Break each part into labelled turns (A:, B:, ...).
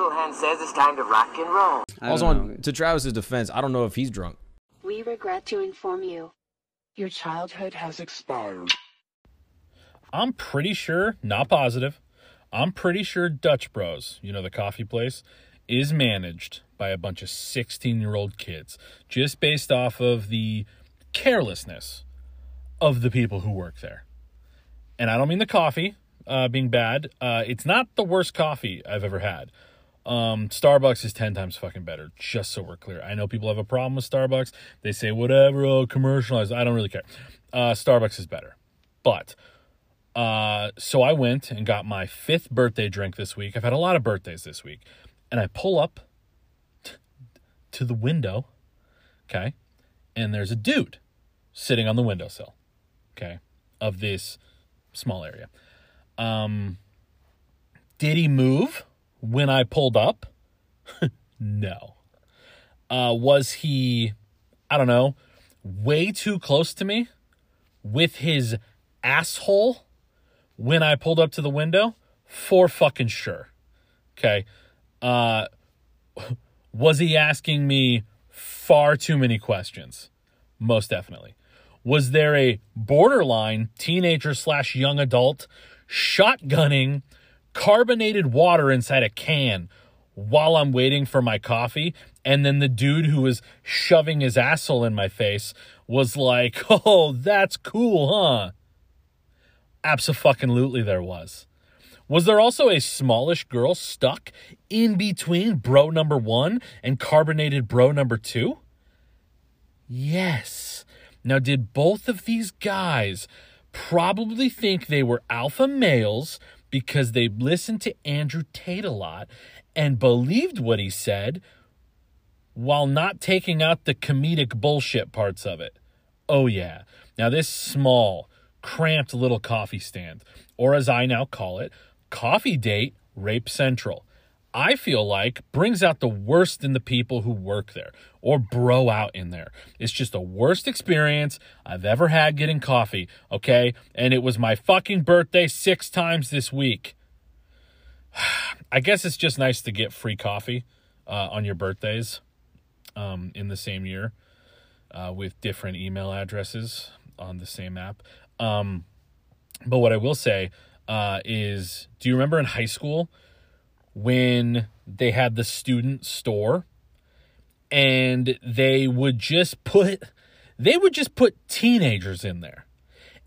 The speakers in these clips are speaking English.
A: little hen says it's time to rock and roll.
B: I
C: also, on, to Travis's defense, I don't know if he's drunk.
D: We regret to inform you. Your childhood has expired.
E: I'm pretty sure, not positive, I'm pretty sure Dutch Bros, you know, the coffee place, is managed by a bunch of 16 year old kids just based off of the carelessness of the people who work there. And I don't mean the coffee uh, being bad. Uh, it's not the worst coffee I've ever had. Um, Starbucks is 10 times fucking better, just so we're clear. I know people have a problem with Starbucks. They say, whatever, oh, commercialized. I don't really care. Uh, Starbucks is better. But, uh, so I went and got my fifth birthday drink this week. I've had a lot of birthdays this week. And I pull up t- to the window, okay? And there's a dude sitting on the windowsill, okay, of this small area. Um, did he move when I pulled up? no. Uh, was he, I don't know, way too close to me with his asshole when I pulled up to the window? For fucking sure. Okay. Uh, was he asking me far too many questions? Most definitely. Was there a borderline teenager slash young adult shotgunning carbonated water inside a can while I'm waiting for my coffee? And then the dude who was shoving his asshole in my face was like, oh, that's cool, huh? Absolutely, there was. Was there also a smallish girl stuck in between bro number one and carbonated bro number two? Yes. Now, did both of these guys probably think they were alpha males because they listened to Andrew Tate a lot and believed what he said while not taking out the comedic bullshit parts of it? Oh, yeah. Now, this small, cramped little coffee stand, or as I now call it, Coffee Date Rape Central. I feel like brings out the worst in the people who work there or bro out in there. It's just the worst experience I've ever had getting coffee, okay? And it was my fucking birthday six times this week. I guess it's just nice to get free coffee uh, on your birthdays um, in the same year uh, with different email addresses on the same app. Um, but what I will say uh, is do you remember in high school when they had the student store and they would just put they would just put teenagers in there.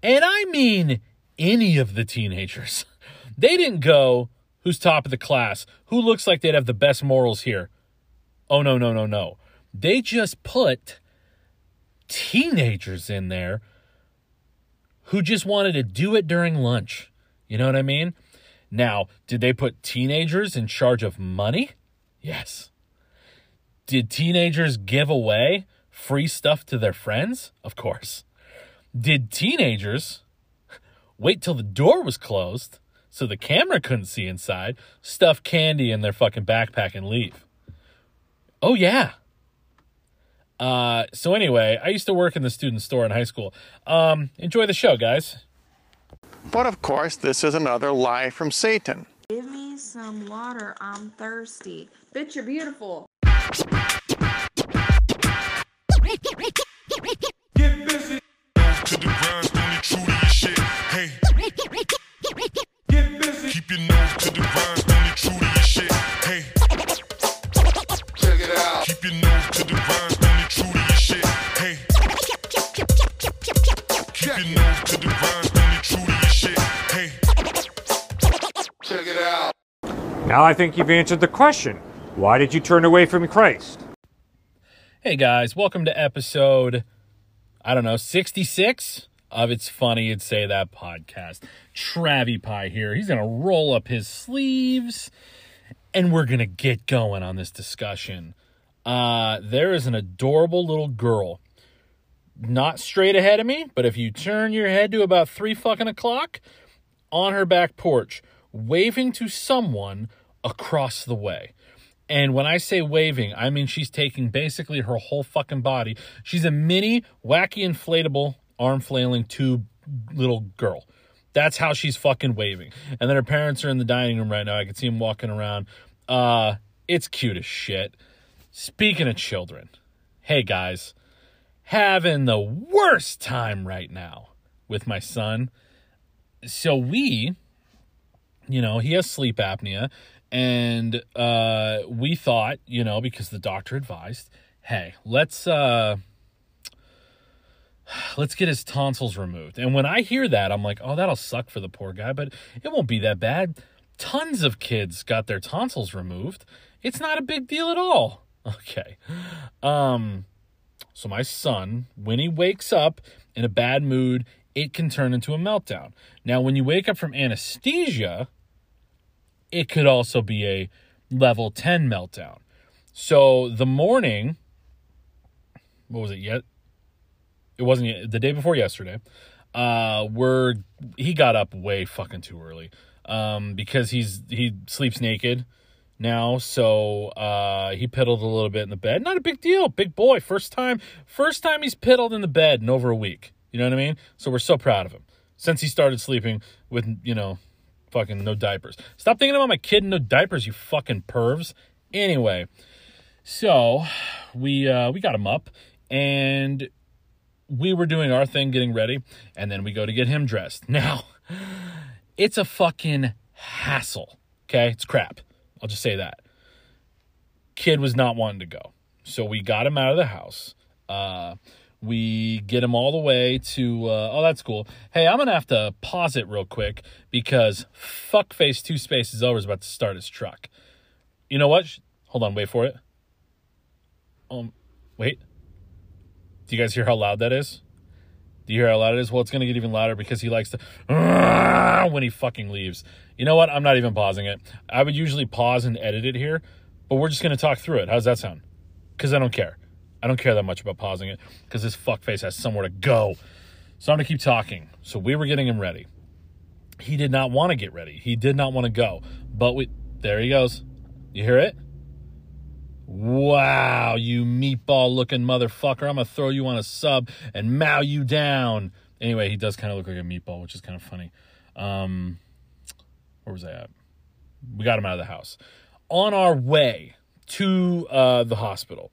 E: And i mean any of the teenagers. They didn't go who's top of the class? Who looks like they'd have the best morals here? Oh no no no no. They just put teenagers in there who just wanted to do it during lunch. You know what i mean now, did they put teenagers in charge of money? Yes. Did teenagers give away free stuff to their friends? Of course. Did teenagers wait till the door was closed so the camera couldn't see inside, stuff candy in their fucking backpack and leave? Oh, yeah. Uh, so anyway, I used to work in the student store in high school. Um, enjoy the show, guys.
F: But of course, this is another lie from Satan.
G: Give me some water. I'm thirsty. Bitch, you're beautiful.
H: Now I think you've answered the question. Why did you turn away from Christ?
E: Hey guys, welcome to episode, I don't know, 66 of It's Funny You'd Say That podcast. Travie Pie here. He's going to roll up his sleeves and we're going to get going on this discussion. Uh, there is an adorable little girl, not straight ahead of me, but if you turn your head to about three fucking o'clock, on her back porch, waving to someone across the way. And when I say waving, I mean she's taking basically her whole fucking body. She's a mini, wacky, inflatable, arm flailing tube little girl. That's how she's fucking waving. And then her parents are in the dining room right now. I can see them walking around. Uh, it's cute as shit. Speaking of children, hey guys, having the worst time right now with my son. So we, you know, he has sleep apnea, and uh, we thought, you know, because the doctor advised, hey, let's uh, let's get his tonsils removed. And when I hear that, I'm like, oh, that'll suck for the poor guy, but it won't be that bad. Tons of kids got their tonsils removed. It's not a big deal at all. Okay. Um so my son, when he wakes up in a bad mood, it can turn into a meltdown. Now, when you wake up from anesthesia, it could also be a level 10 meltdown. So the morning, what was it yet? It wasn't yet, the day before yesterday. Uh, we're he got up way fucking too early. Um, because he's he sleeps naked now, so uh, he piddled a little bit in the bed. Not a big deal, big boy. First time, first time he's piddled in the bed in over a week. You know what I mean? So we're so proud of him since he started sleeping with you know, fucking no diapers. Stop thinking about my kid in no diapers, you fucking pervs. Anyway, so we uh, we got him up and we were doing our thing, getting ready, and then we go to get him dressed. Now, it's a fucking hassle. Okay, it's crap. I'll just say that. Kid was not wanting to go. So we got him out of the house. Uh, we get him all the way to, uh, oh, that's cool. Hey, I'm to have to pause it real quick because Fuckface Two Spaces Over is about to start his truck. You know what? Hold on, wait for it. Um, wait. Do you guys hear how loud that is? Do you hear how loud it is? Well, it's to get even louder because he likes to when he fucking leaves. You know what? I'm not even pausing it. I would usually pause and edit it here, but we're just to talk through it. How's that sound? Because I don't care. I don't care that much about pausing it because this fuckface has somewhere to go. So I'm going to keep talking. So we were getting him ready. He did not want to get ready. He did not want to go. But we, there he goes. You hear it? Wow, you meatball looking motherfucker. I'm going to throw you on a sub and mow you down. Anyway, he does kind of look like a meatball, which is kind of funny. Um, where was I at? We got him out of the house. On our way to uh, the hospital,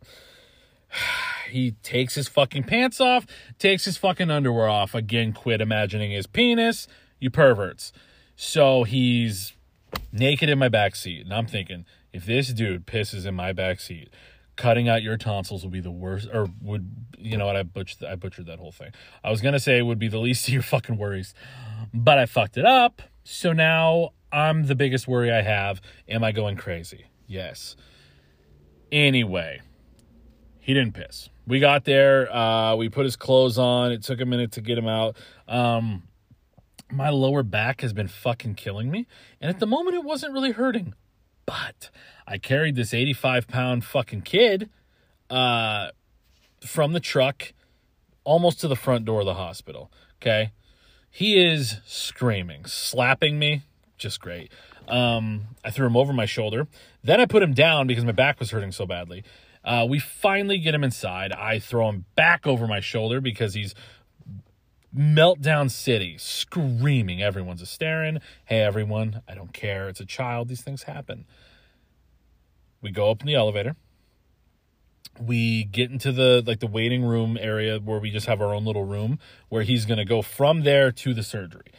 E: he takes his fucking pants off, takes his fucking underwear off. Again, quit imagining his penis, you perverts. So he's naked in my back seat, and I'm thinking, if this dude pisses in my back seat, cutting out your tonsils would be the worst, or would you know what? I butchered, I butchered that whole thing. I was gonna say it would be the least of your fucking worries, but I fucked it up. So now I'm the biggest worry I have. Am I going crazy? Yes. Anyway, he didn't piss. We got there. Uh, we put his clothes on. It took a minute to get him out. Um, my lower back has been fucking killing me. And at the moment, it wasn't really hurting. But I carried this 85 pound fucking kid uh, from the truck almost to the front door of the hospital. Okay. He is screaming, slapping me. Just great. Um, I threw him over my shoulder. Then I put him down because my back was hurting so badly. Uh, we finally get him inside. I throw him back over my shoulder because he's meltdown city, screaming. Everyone's a staring. Hey, everyone, I don't care. It's a child. These things happen. We go up in the elevator. We get into the like the waiting room area where we just have our own little room where he's gonna go from there to the surgery.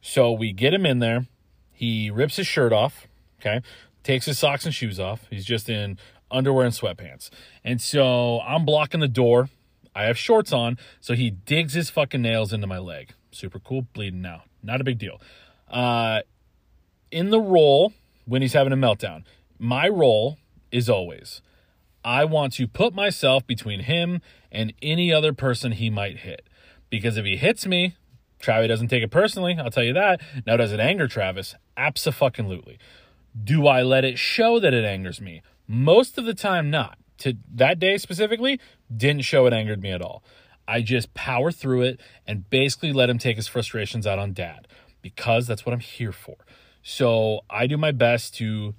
E: So we get him in there. He rips his shirt off. Okay, takes his socks and shoes off. He's just in underwear and sweatpants. And so I'm blocking the door. I have shorts on, so he digs his fucking nails into my leg. Super cool, bleeding now. Not a big deal. Uh, in the role when he's having a meltdown, my role is always I want to put myself between him and any other person he might hit. Because if he hits me, Travis doesn't take it personally, I'll tell you that. Now, does it anger Travis? Absolutely. Do I let it show that it angers me? Most of the time, not. To that day specifically, didn't show it angered me at all. I just power through it and basically let him take his frustrations out on dad because that's what I'm here for. So I do my best to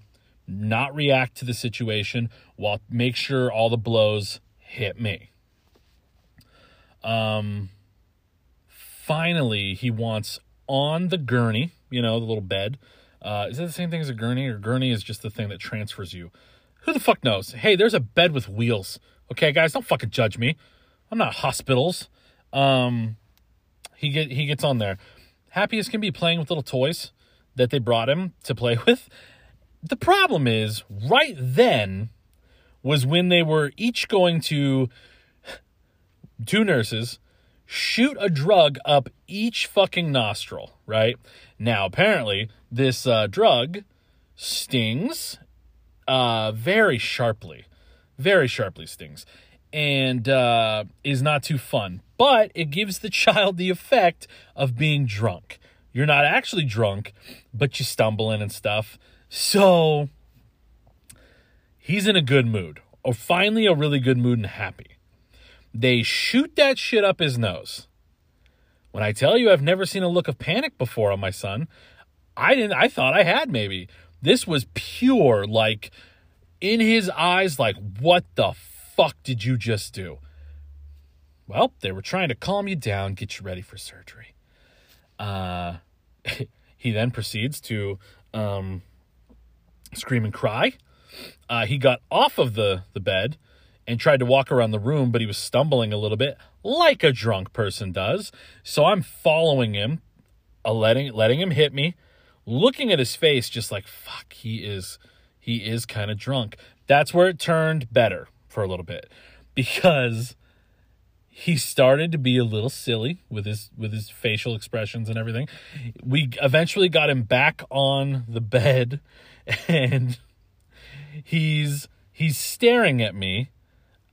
E: not react to the situation while make sure all the blows hit me. Um finally he wants on the gurney, you know, the little bed. Uh, is that the same thing as a gurney, or gurney is just the thing that transfers you? Who the fuck knows? Hey, there's a bed with wheels. Okay, guys, don't fucking judge me. I'm not hospitals. Um, he get he gets on there, happy can be, playing with little toys that they brought him to play with. The problem is, right then was when they were each going to two nurses shoot a drug up each fucking nostril, right? Now, apparently, this uh, drug stings uh, very sharply, very sharply stings, and uh, is not too fun. But it gives the child the effect of being drunk. You're not actually drunk, but you stumbling and stuff. So he's in a good mood, or finally a really good mood and happy. They shoot that shit up his nose. When I tell you I've never seen a look of panic before on my son, I didn't I thought I had maybe. This was pure like in his eyes like what the fuck did you just do? Well, they were trying to calm you down, get you ready for surgery. Uh he then proceeds to um scream and cry. Uh, he got off of the, the bed and tried to walk around the room, but he was stumbling a little bit like a drunk person does. So I'm following him, uh, letting letting him hit me, looking at his face, just like fuck, he is he is kind of drunk. That's where it turned better for a little bit because he started to be a little silly with his with his facial expressions and everything. We eventually got him back on the bed and he's he's staring at me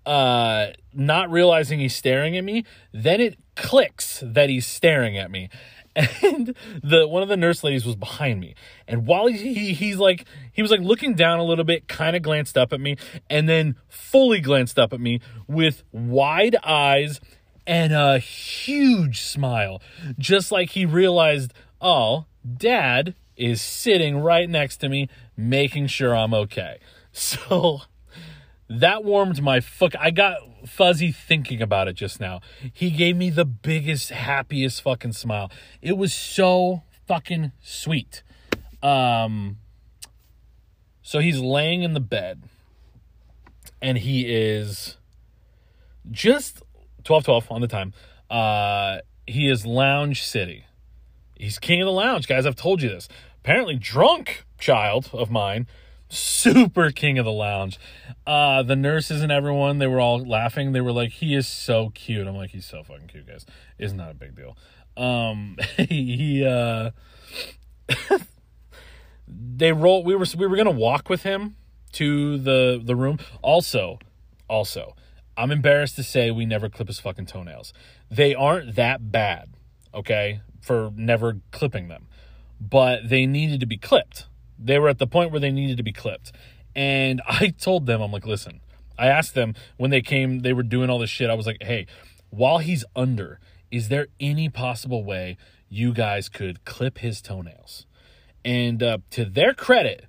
E: uh not realizing he's staring at me then it clicks that he's staring at me and the one of the nurse ladies was behind me. And while he, he he's like he was like looking down a little bit kind of glanced up at me and then fully glanced up at me with wide eyes and a huge smile. Just like he realized oh dad is sitting right next to me making sure i'm okay. So that warmed my fuck. I got fuzzy thinking about it just now. He gave me the biggest, happiest fucking smile. It was so fucking sweet. Um, so he's laying in the bed, and he is just twelve twelve on the time. Uh, he is lounge city. He's king of the lounge, guys. I've told you this. Apparently, drunk child of mine super king of the lounge. Uh, the nurses and everyone, they were all laughing. They were like, he is so cute. I'm like, he's so fucking cute, guys. It's not a big deal. Um, he, uh, they roll, we were, we were going to walk with him to the, the room. Also, also, I'm embarrassed to say we never clip his fucking toenails. They aren't that bad, okay, for never clipping them, but they needed to be clipped they were at the point where they needed to be clipped. And I told them, I'm like, listen, I asked them when they came, they were doing all this shit. I was like, hey, while he's under, is there any possible way you guys could clip his toenails? And uh, to their credit,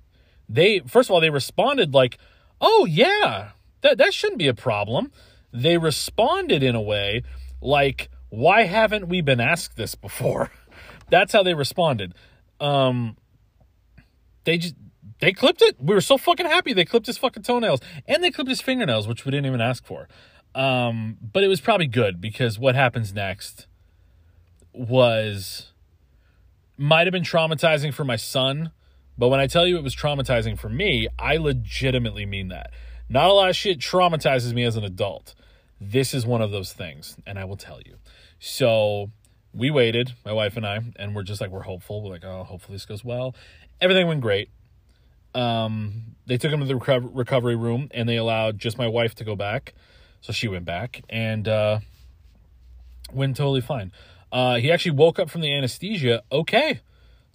E: they, first of all, they responded like, oh, yeah, that, that shouldn't be a problem. They responded in a way like, why haven't we been asked this before? That's how they responded. Um, they just they clipped it. We were so fucking happy they clipped his fucking toenails and they clipped his fingernails, which we didn't even ask for. Um, but it was probably good because what happens next was might have been traumatizing for my son, but when I tell you it was traumatizing for me, I legitimately mean that. Not a lot of shit traumatizes me as an adult. This is one of those things, and I will tell you. So we waited, my wife and I, and we're just like we're hopeful. We're like, oh, hopefully this goes well everything went great. Um, they took him to the reco- recovery room and they allowed just my wife to go back. So she went back and uh, went totally fine. Uh, he actually woke up from the anesthesia okay,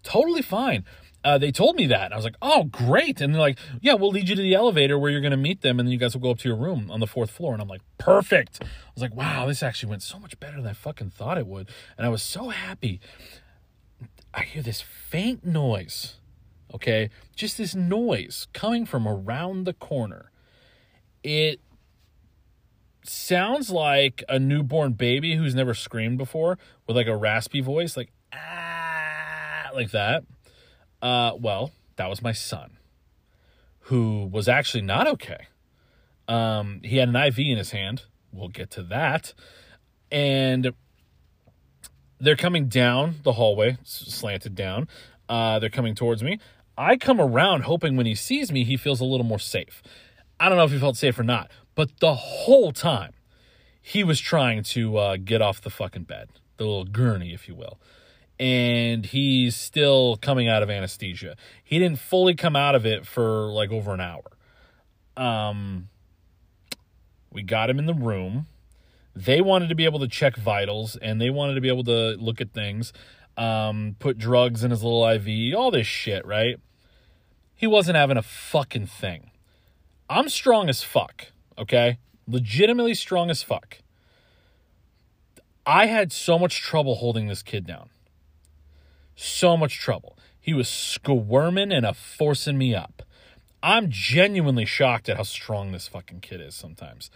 E: totally fine. Uh, they told me that. I was like, oh, great. And they're like, yeah, we'll lead you to the elevator where you're going to meet them. And then you guys will go up to your room on the fourth floor. And I'm like, perfect. I was like, wow, this actually went so much better than I fucking thought it would. And I was so happy. I hear this faint noise okay? Just this noise coming from around the corner. It sounds like a newborn baby who's never screamed before with like a raspy voice, like ah, like that. Uh, well, that was my son, who was actually not okay. Um, he had an IV in his hand. We'll get to that. And they're coming down the hallway, slanted down. Uh, they're coming towards me. I come around hoping when he sees me, he feels a little more safe. I don't know if he felt safe or not, but the whole time he was trying to uh, get off the fucking bed, the little gurney, if you will. And he's still coming out of anesthesia. He didn't fully come out of it for like over an hour. Um, we got him in the room. They wanted to be able to check vitals and they wanted to be able to look at things, um, put drugs in his little IV, all this shit, right? He wasn't having a fucking thing. I'm strong as fuck, okay? Legitimately strong as fuck. I had so much trouble holding this kid down. So much trouble. He was squirming and a forcing me up. I'm genuinely shocked at how strong this fucking kid is sometimes.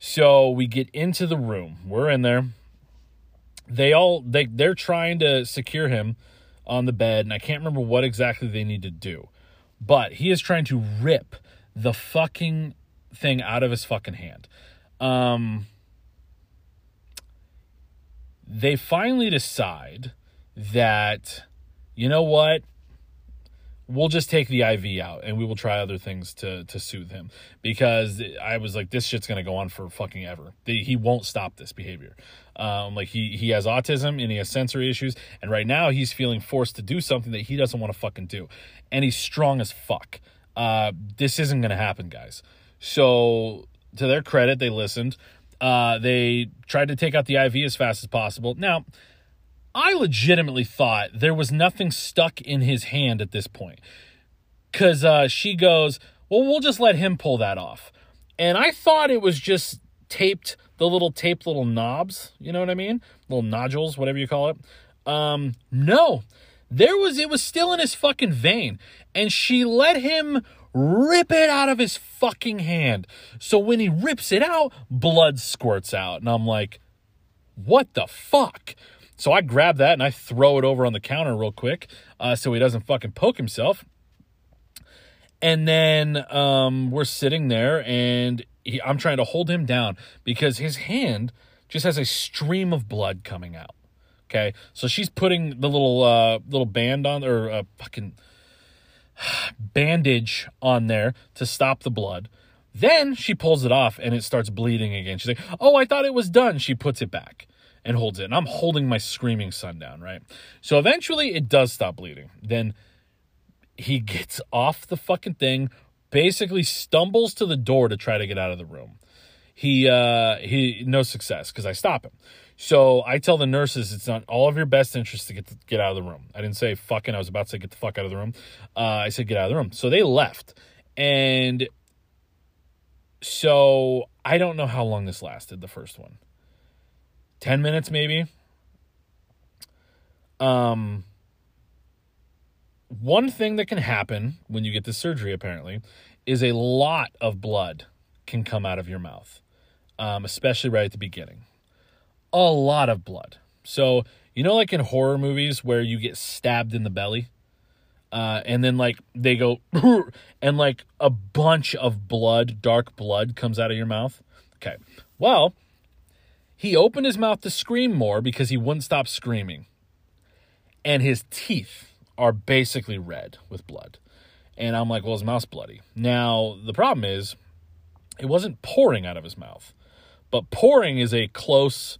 E: So we get into the room. We're in there. They all they they're trying to secure him on the bed, and I can't remember what exactly they need to do. But he is trying to rip the fucking thing out of his fucking hand. Um they finally decide that you know what we'll just take the IV out and we will try other things to to soothe him because I was like this shit's gonna go on for fucking ever. He won't stop this behavior. Um, like he he has autism and he has sensory issues and right now he's feeling forced to do something that he doesn't want to fucking do and he's strong as fuck. Uh, this isn't gonna happen, guys. So to their credit, they listened. Uh, they tried to take out the IV as fast as possible. Now, I legitimately thought there was nothing stuck in his hand at this point. Because uh, she goes, Well, we'll just let him pull that off. And I thought it was just taped, the little taped little knobs, you know what I mean? Little nodules, whatever you call it. Um, no, there was, it was still in his fucking vein. And she let him rip it out of his fucking hand. So when he rips it out, blood squirts out. And I'm like, what the fuck? So I grab that and I throw it over on the counter real quick uh, so he doesn't fucking poke himself. And then um, we're sitting there and he, I'm trying to hold him down because his hand just has a stream of blood coming out. Okay, so she's putting the little uh, little band on or uh, fucking bandage on there to stop the blood. Then she pulls it off and it starts bleeding again. She's like, "Oh, I thought it was done." She puts it back and holds it. And I'm holding my screaming son down, right? So eventually it does stop bleeding. Then he gets off the fucking thing, basically stumbles to the door to try to get out of the room. He uh he no success because I stop him. So I tell the nurses it's not all of your best interest to get to, get out of the room. I didn't say fucking. I was about to say get the fuck out of the room. Uh, I said get out of the room. So they left, and so I don't know how long this lasted. The first one, ten minutes maybe. Um, one thing that can happen when you get this surgery apparently is a lot of blood can come out of your mouth, um, especially right at the beginning a lot of blood. So, you know, like in horror movies where you get stabbed in the belly, uh, and then like they go, and like a bunch of blood, dark blood comes out of your mouth. Okay. Well, he opened his mouth to scream more because he wouldn't stop screaming. And his teeth are basically red with blood. And I'm like, well, his mouth's bloody. Now, the problem is, it wasn't pouring out of his mouth, but pouring is a close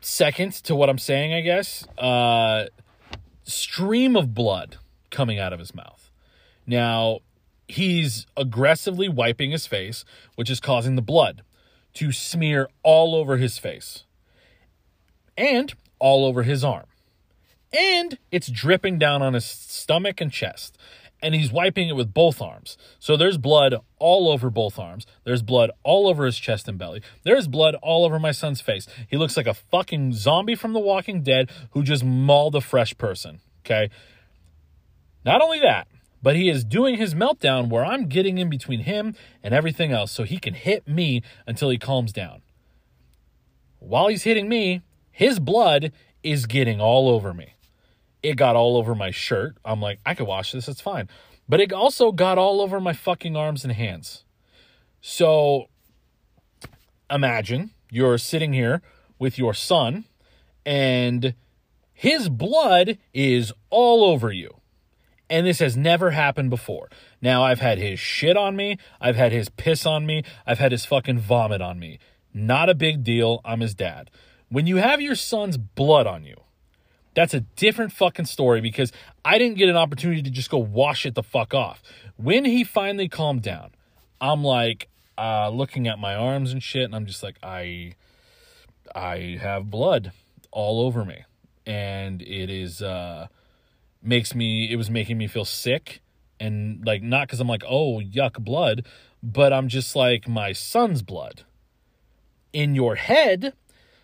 E: second to what I'm saying, I guess. Uh, stream of blood coming out of his mouth. Now, he's aggressively wiping his face, which is causing the blood to smear all over his face and all over his arm. And it's dripping down on his stomach and chest. And he's wiping it with both arms. So there's blood all over both arms. There's blood all over his chest and belly. There's blood all over my son's face. He looks like a fucking zombie from The Walking Dead who just mauled a fresh person. Okay. Not only that, but he is doing his meltdown where I'm getting in between him and everything else so he can hit me until he calms down. While he's hitting me, his blood is getting all over me. It got all over my shirt. I'm like, I could wash this, it's fine. But it also got all over my fucking arms and hands. So imagine you're sitting here with your son and his blood is all over you. And this has never happened before. Now, I've had his shit on me. I've had his piss on me. I've had his fucking vomit on me. Not a big deal. I'm his dad. When you have your son's blood on you, that's a different fucking story because I didn't get an opportunity to just go wash it the fuck off. When he finally calmed down, I'm like uh, looking at my arms and shit, and I'm just like, I, I have blood all over me, and it is uh, makes me. It was making me feel sick, and like not because I'm like, oh yuck, blood, but I'm just like my son's blood. In your head,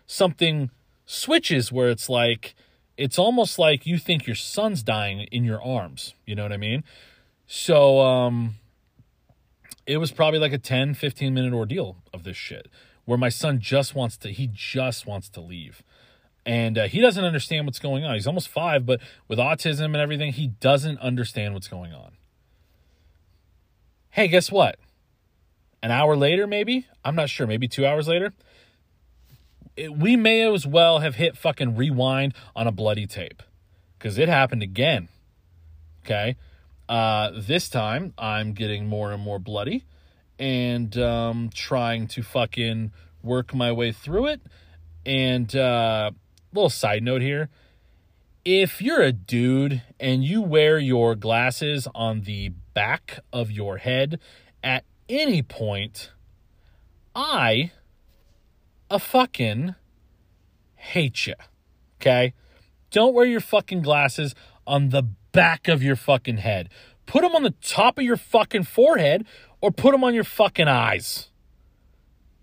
E: something switches where it's like it's almost like you think your son's dying in your arms. You know what I mean? So, um, it was probably like a 10, 15 minute ordeal of this shit where my son just wants to, he just wants to leave. And uh, he doesn't understand what's going on. He's almost five, but with autism and everything, he doesn't understand what's going on. Hey, guess what? An hour later, maybe? I'm not sure. Maybe two hours later, it, we may as well have hit fucking rewind on a bloody tape because it happened again. Okay. Uh, this time I'm getting more and more bloody and um, trying to fucking work my way through it. And uh, little side note here if you're a dude and you wear your glasses on the back of your head at any point, I a fucking hate you. Okay? Don't wear your fucking glasses on the back of your fucking head. Put them on the top of your fucking forehead or put them on your fucking eyes.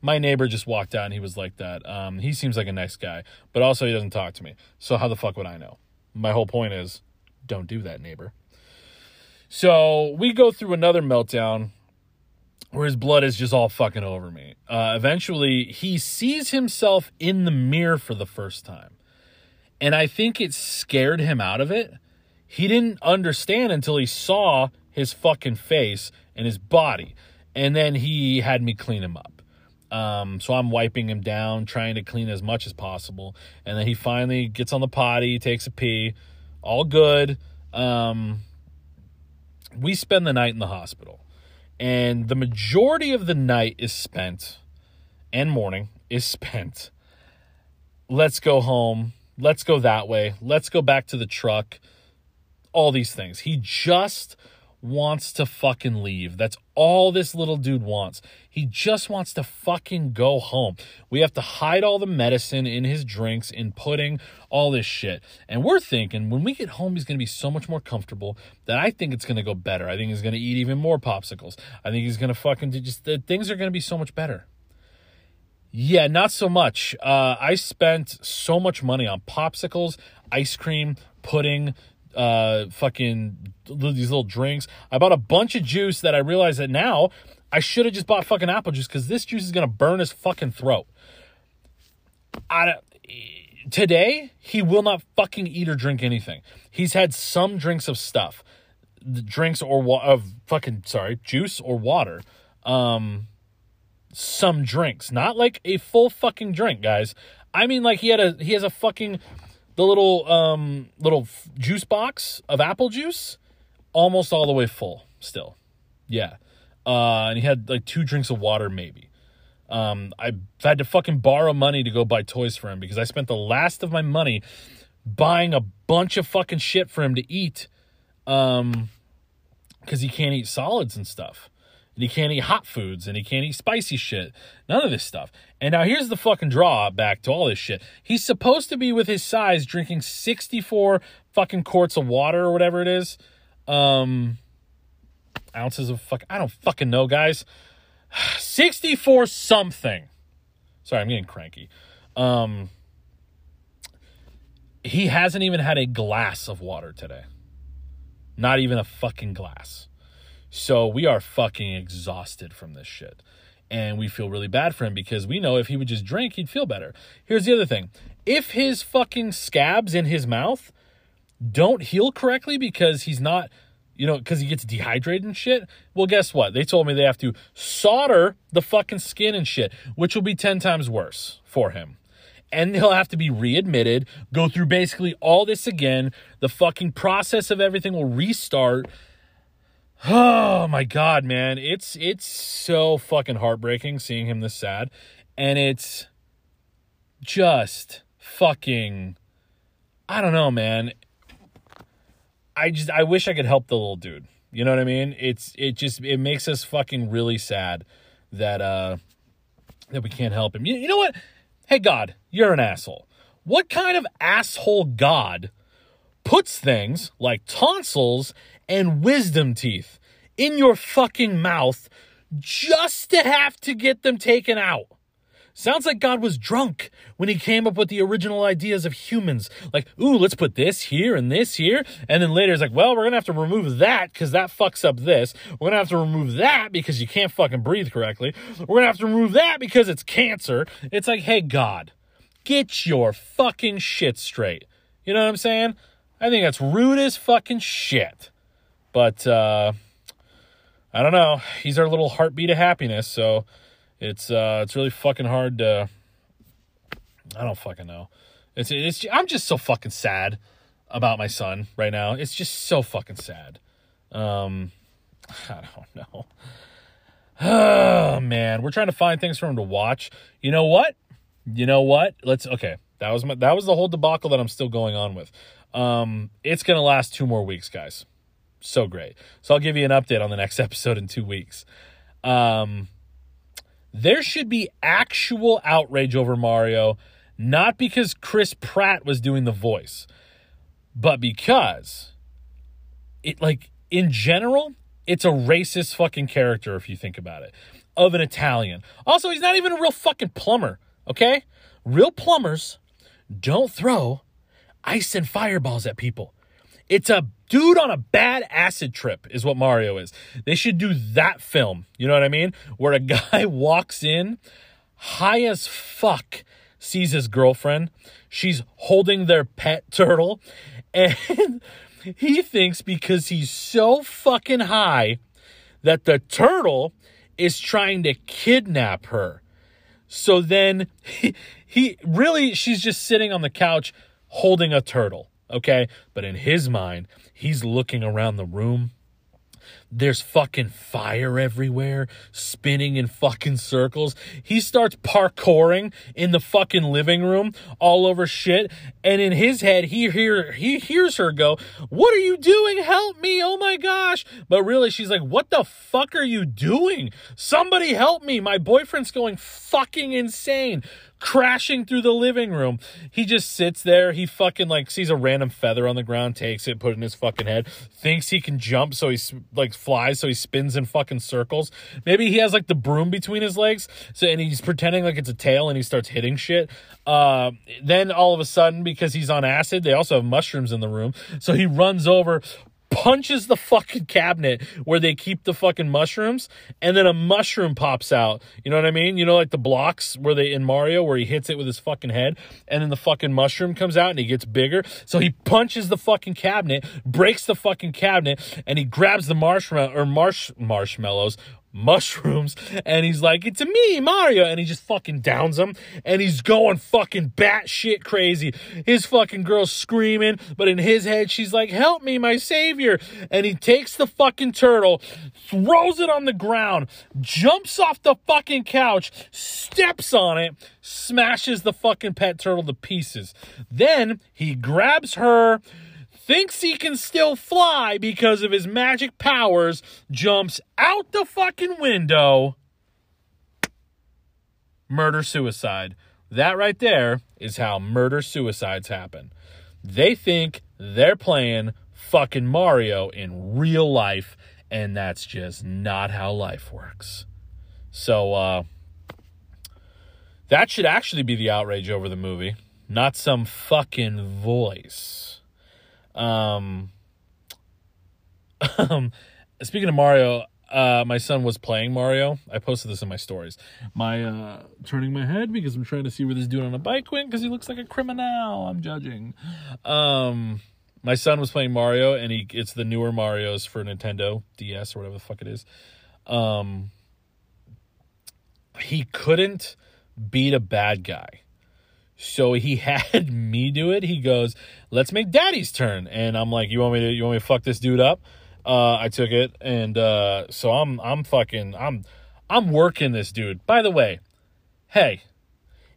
E: My neighbor just walked out and he was like that. Um, he seems like a nice guy, but also he doesn't talk to me. So how the fuck would I know? My whole point is don't do that, neighbor. So we go through another meltdown where his blood is just all fucking over me. Uh, eventually, he sees himself in the mirror for the first time. And I think it scared him out of it. He didn't understand until he saw his fucking face and his body. And then he had me clean him up. Um, so I'm wiping him down, trying to clean as much as possible. And then he finally gets on the potty, takes a pee, all good. Um, we spend the night in the hospital and the majority of the night is spent and morning is spent. Let's go home. Let's go that way. Let's go back to the truck. All these things. He just wants to fucking leave. That's all this little dude wants. He just wants to fucking go home. We have to hide all the medicine in his drinks in pudding all this shit. And we're thinking when we get home he's going to be so much more comfortable that i think it's going to go better. I think he's going to eat even more popsicles. I think he's going to fucking do just things are going to be so much better. Yeah, not so much. Uh, I spent so much money on popsicles, ice cream, pudding, uh, fucking these little drinks. I bought a bunch of juice that I realized that now I should have just bought fucking apple juice because this juice is gonna burn his fucking throat. I, today he will not fucking eat or drink anything. He's had some drinks of stuff, drinks or wa- of fucking sorry juice or water. Um, some drinks, not like a full fucking drink, guys. I mean, like he had a he has a fucking the little um little juice box of apple juice, almost all the way full still. Yeah, uh, and he had like two drinks of water maybe. Um, I had to fucking borrow money to go buy toys for him because I spent the last of my money buying a bunch of fucking shit for him to eat. Um, because he can't eat solids and stuff and he can't eat hot foods and he can't eat spicy shit. None of this stuff. And now here's the fucking drawback to all this shit. He's supposed to be with his size drinking 64 fucking quarts of water or whatever it is. Um ounces of fuck I don't fucking know, guys. 64 something. Sorry, I'm getting cranky. Um he hasn't even had a glass of water today. Not even a fucking glass. So we are fucking exhausted from this shit. And we feel really bad for him because we know if he would just drink, he'd feel better. Here's the other thing if his fucking scabs in his mouth don't heal correctly because he's not, you know, because he gets dehydrated and shit. Well, guess what? They told me they have to solder the fucking skin and shit, which will be 10 times worse for him. And he'll have to be readmitted, go through basically all this again. The fucking process of everything will restart. Oh my god, man. It's it's so fucking heartbreaking seeing him this sad. And it's just fucking I don't know, man. I just I wish I could help the little dude. You know what I mean? It's it just it makes us fucking really sad that uh that we can't help him. You, you know what? Hey God, you're an asshole. What kind of asshole God puts things like tonsils and wisdom teeth in your fucking mouth just to have to get them taken out? Sounds like God was drunk when he came up with the original ideas of humans. Like, ooh, let's put this here and this here. And then later it's like, well, we're going to have to remove that because that fucks up this. We're going to have to remove that because you can't fucking breathe correctly. We're going to have to remove that because it's cancer. It's like, hey, God, get your fucking shit straight. You know what I'm saying? I think that's rude as fucking shit. But, uh, I don't know. He's our little heartbeat of happiness, so it's uh it's really fucking hard to I don't fucking know. It's it's I'm just so fucking sad about my son right now. It's just so fucking sad. Um I don't know. Oh man, we're trying to find things for him to watch. You know what? You know what? Let's okay. That was my that was the whole debacle that I'm still going on with. Um it's to last 2 more weeks, guys. So great. So I'll give you an update on the next episode in 2 weeks. Um there should be actual outrage over Mario, not because Chris Pratt was doing the voice, but because it, like, in general, it's a racist fucking character if you think about it, of an Italian. Also, he's not even a real fucking plumber, okay? Real plumbers don't throw ice and fireballs at people. It's a dude on a bad acid trip, is what Mario is. They should do that film. You know what I mean? Where a guy walks in high as fuck, sees his girlfriend. She's holding their pet turtle. And he thinks because he's so fucking high that the turtle is trying to kidnap her. So then he, he really, she's just sitting on the couch holding a turtle okay? But in his mind, he's looking around the room. There's fucking fire everywhere, spinning in fucking circles. He starts parkouring in the fucking living room, all over shit. And in his head, he hear he hears her go, "What are you doing? Help me! Oh my gosh!" But really, she's like, "What the fuck are you doing? Somebody help me! My boyfriend's going fucking insane." Crashing through the living room. He just sits there. He fucking like sees a random feather on the ground, takes it, put it in his fucking head, thinks he can jump, so he like flies, so he spins in fucking circles. Maybe he has like the broom between his legs, so and he's pretending like it's a tail, and he starts hitting shit. Uh, then all of a sudden, because he's on acid, they also have mushrooms in the room, so he runs over, punches the fucking cabinet where they keep the fucking mushrooms, and then a mushroom pops out. You know what I mean? You know, like the blocks where they in Mario where he hits it with his fucking head, and then the fucking mushroom comes out and he gets bigger. So he punches the fucking cabinet, breaks the fucking cabinet, and he grabs the marshmallow or marsh marshmallows mushrooms and he's like it's me mario and he just fucking downs him and he's going fucking batshit crazy. His fucking girl's screaming but in his head she's like help me my savior and he takes the fucking turtle throws it on the ground jumps off the fucking couch steps on it smashes the fucking pet turtle to pieces. Then he grabs her thinks he can still fly because of his magic powers, jumps out the fucking window. Murder suicide. That right there is how murder suicides happen. They think they're playing fucking Mario in real life, and that's just not how life works. So, uh, that should actually be the outrage over the movie, not some fucking voice. Um, um, speaking of Mario, uh, my son was playing Mario. I posted this in my stories. My uh, turning my head because I'm trying to see where this dude on a bike went because he looks like a criminal. I'm judging. Um, my son was playing Mario, and he it's the newer Mario's for Nintendo DS or whatever the fuck it is. Um, he couldn't beat a bad guy. So he had me do it. He goes, "Let's make Daddy's turn," and I'm like, "You want me to? You want me to fuck this dude up?" Uh, I took it, and uh, so I'm I'm fucking I'm I'm working this dude. By the way, hey,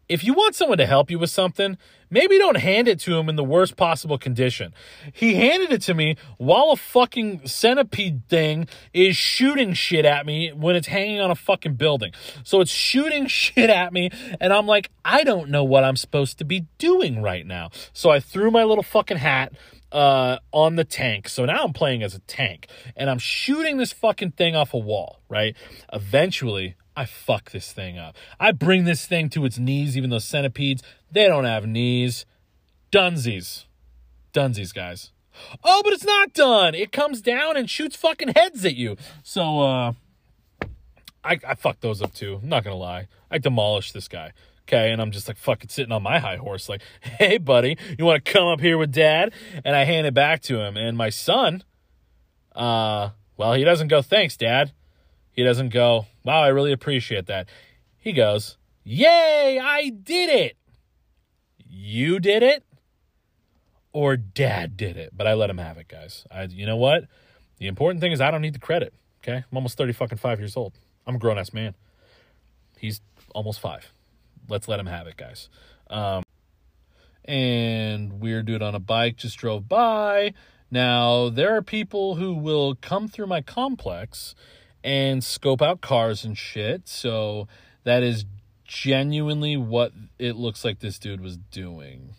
E: if you want someone to help you with something, maybe don't hand it to him in the worst possible condition. He handed it to me while a fucking centipede thing is shooting shit at me when it's hanging on a fucking building. So it's shooting shit at me, and I'm like, I don't know what I'm supposed to be doing right now. So I threw my little fucking hat uh, on the tank. So now I'm playing as a tank, and I'm shooting this fucking thing off a wall, right? Eventually, I fuck this thing up. I bring this thing to its knees, even though centipedes, they don't have knees. Dunsies. Dunsies, guys. Oh, but it's not done. It comes down and shoots fucking heads at you. So, uh, I, I fucked those up too. I'm not gonna lie. I demolished this guy. Okay, and I'm just like fucking sitting on my high horse, like, hey, buddy, you want to come up here with dad? And I hand it back to him. And my son, uh, well, he doesn't go, thanks, dad. He doesn't go, wow, I really appreciate that. He goes, yay, I did it. You did it or dad did it. But I let him have it, guys. I, you know what? The important thing is I don't need the credit. Okay. I'm almost 30 fucking five years old. I'm a grown ass man. He's almost five. Let's let him have it, guys. Um, and weird dude on a bike just drove by. Now, there are people who will come through my complex and scope out cars and shit. So that is genuinely what it looks like this dude was doing.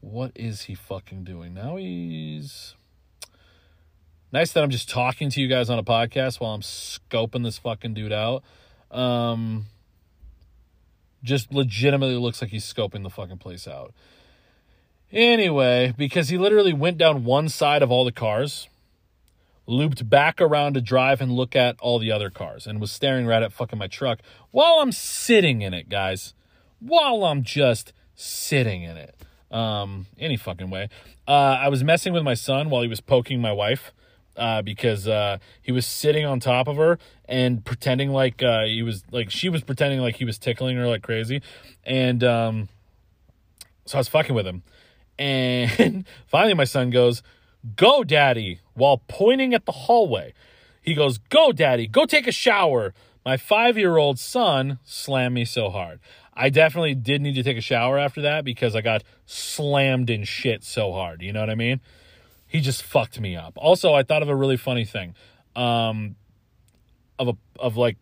E: What is he fucking doing? Now he's nice that I'm just talking to you guys on a podcast while I'm scoping this fucking dude out. Um just legitimately looks like he's scoping the fucking place out. Anyway, because he literally went down one side of all the cars, looped back around to drive and look at all the other cars, and was staring right at fucking my truck while I'm sitting in it, guys. While I'm just sitting in it. Um, any fucking way. Uh, I was messing with my son while he was poking my wife. Uh, because uh, he was sitting on top of her and pretending like uh, he was like she was pretending like he was tickling her like crazy, and um, so I was fucking with him, and finally my son goes, "Go, daddy!" while pointing at the hallway. He goes, "Go, daddy! Go take a shower." My five-year-old son slammed me so hard. I definitely did need to take a shower after that because I got slammed in shit so hard. You know what I mean? he just fucked me up. Also, I thought of a really funny thing. Um of a of like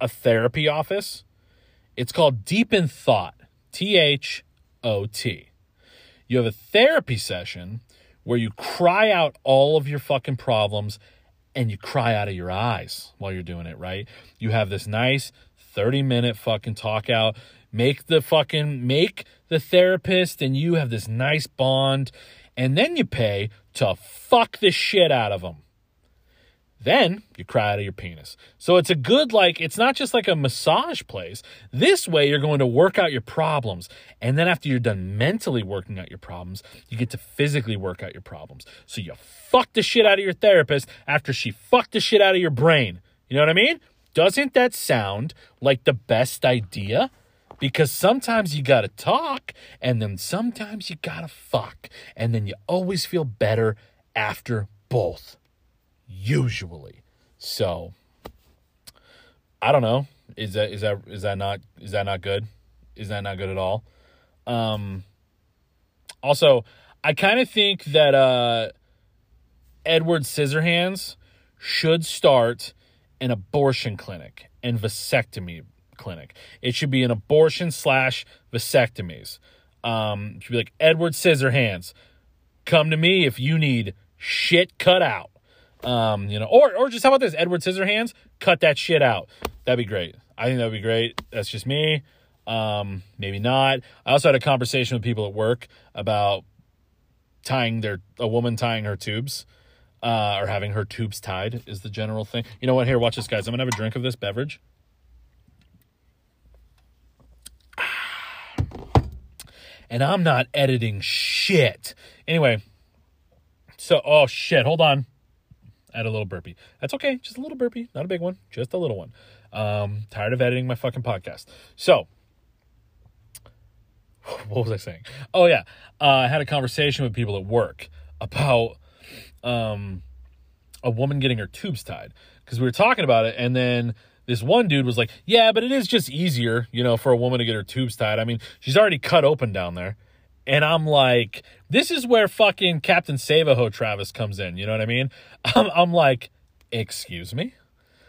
E: a therapy office. It's called Deep in Thought. T H O T. You have a therapy session where you cry out all of your fucking problems and you cry out of your eyes while you're doing it, right? You have this nice 30 minute fucking talk out. Make the fucking make the therapist and you have this nice bond and then you pay to fuck the shit out of them. Then you cry out of your penis. So it's a good, like, it's not just like a massage place. This way, you're going to work out your problems. And then after you're done mentally working out your problems, you get to physically work out your problems. So you fuck the shit out of your therapist after she fucked the shit out of your brain. You know what I mean? Doesn't that sound like the best idea? because sometimes you gotta talk and then sometimes you gotta fuck and then you always feel better after both usually so i don't know is that is that is that not is that not good is that not good at all um also i kind of think that uh edward scissorhands should start an abortion clinic and vasectomy clinic. It should be an abortion slash vasectomies. Um, should be like Edward Scissorhands. Come to me if you need shit cut out. Um, you know, or or just how about this? Edward Scissorhands, cut that shit out. That'd be great. I think that'd be great. That's just me. Um, maybe not. I also had a conversation with people at work about tying their a woman tying her tubes. Uh, or having her tubes tied is the general thing. You know what? Here, watch this, guys. I'm gonna have a drink of this beverage. and I'm not editing shit. Anyway, so oh shit, hold on. Had a little burpee. That's okay, just a little burpee, not a big one, just a little one. Um, tired of editing my fucking podcast. So, what was I saying? Oh yeah, uh, I had a conversation with people at work about um, a woman getting her tubes tied because we were talking about it, and then this one dude was like, "Yeah, but it is just easier, you know, for a woman to get her tubes tied. I mean, she's already cut open down there." And I'm like, this is where fucking Captain Save-A-Hoe Travis comes in. You know what I mean? I'm, I'm like, excuse me?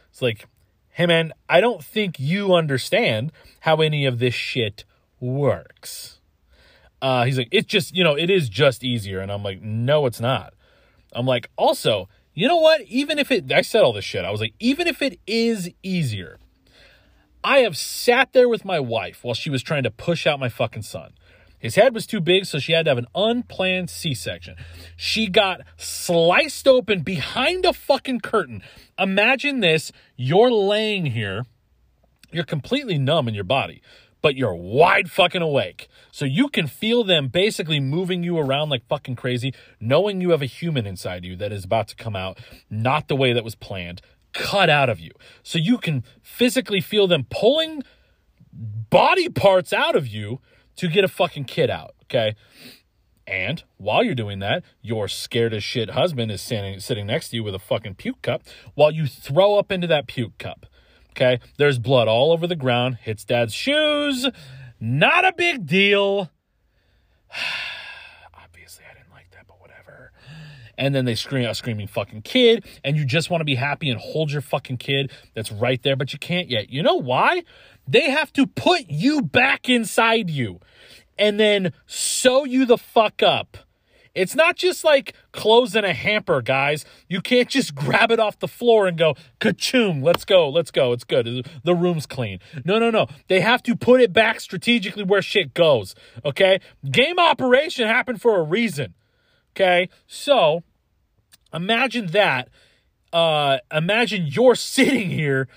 E: It's like, hey man, I don't think you understand how any of this shit works. Uh, he's like, it's just, you know, it is just easier. And I'm like, no, it's not. I'm like, also, you know what? Even if it, I said all this shit. I was like, even if it is easier, I have sat there with my wife while she was trying to push out my fucking son. His head was too big, so she had to have an unplanned C section. She got sliced open behind a fucking curtain. Imagine this you're laying here, you're completely numb in your body, but you're wide fucking awake. So you can feel them basically moving you around like fucking crazy, knowing you have a human inside you that is about to come out, not the way that was planned, cut out of you. So you can physically feel them pulling body parts out of you to get a fucking kid out, okay? And while you're doing that, your scared as shit husband is standing sitting next to you with a fucking puke cup while you throw up into that puke cup. Okay? There's blood all over the ground, hits dad's shoes. Not a big deal. Obviously, I didn't like that, but whatever. And then they scream a screaming fucking kid, and you just want to be happy and hold your fucking kid that's right there, but you can't yet. You know why? They have to put you back inside you and then sew you the fuck up. It's not just like closing a hamper, guys. You can't just grab it off the floor and go, ka-choom, let's go, let's go, it's good. The room's clean. No, no, no. They have to put it back strategically where shit goes, okay? Game operation happened for a reason, okay? So, imagine that. Uh, imagine you're sitting here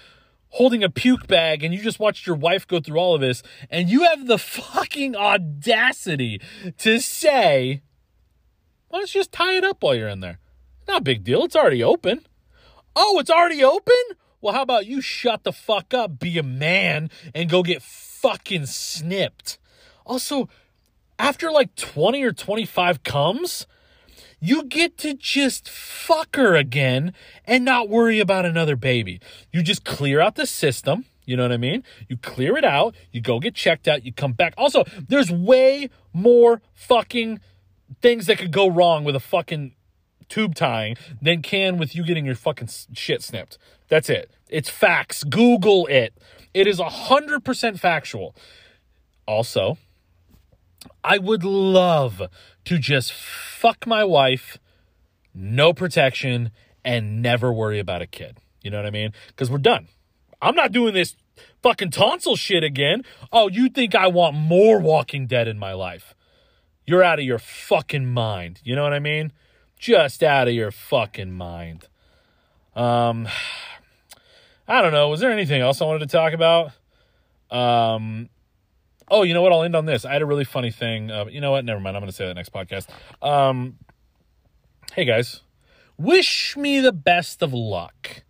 E: holding a puke bag and you just watched your wife go through all of this and you have the fucking audacity to say, why don't you just tie it up while you're in there? Not a big deal. It's already open. Oh, it's already open? Well, how about you shut the fuck up, be a man, and go get fucking snipped? Also, after like 20 or 25 comes, you get to just fuck her again and not worry about another baby. You just clear out the system. You know what I mean? You clear it out, you go get checked out, you come back. Also, there's way more fucking things that could go wrong with a fucking tube tying than can with you getting your fucking shit snipped. That's it. It's facts. Google it. It is 100% factual. Also, I would love to just fuck my wife, no protection, and never worry about a kid. You know what I mean? Because we're done. I'm not doing this fucking tonsil shit again. Oh, you think I want more Walking Dead in my life? You're out of your fucking mind. You know what I mean? Just out of your fucking mind. Um, I don't know. Was there anything else I wanted to talk about? Um, oh, you know what? I'll end on this. I had a really funny thing. Uh, you know what? Never mind. I'm going to say that next podcast. Um, hey guys, wish me the best of luck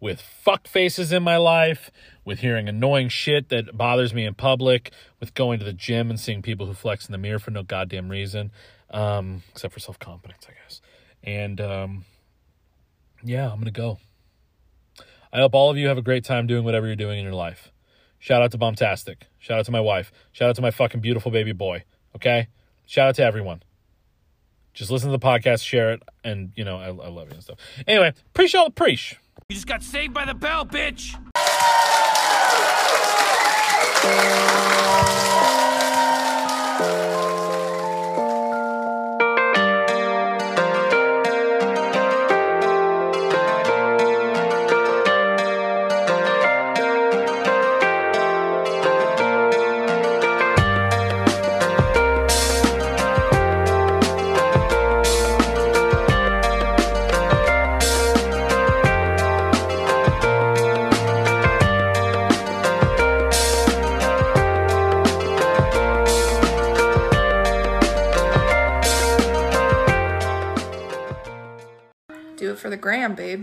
E: with fuck faces in my life, with hearing annoying shit that bothers me in public, with going to the gym and seeing people who flex in the mirror for no goddamn reason, um, except for self confidence, I guess. And um, yeah, I'm gonna go. I hope all of you have a great time doing whatever you're doing in your life. Shout out to Bombtastic. Shout out to my wife. Shout out to my fucking beautiful baby boy. Okay? Shout out to everyone. Just listen to the podcast, share it, and you know, I, I love you and stuff. Anyway, appreciate all the preesh.
B: You just got saved by the bell, bitch!
I: Babe.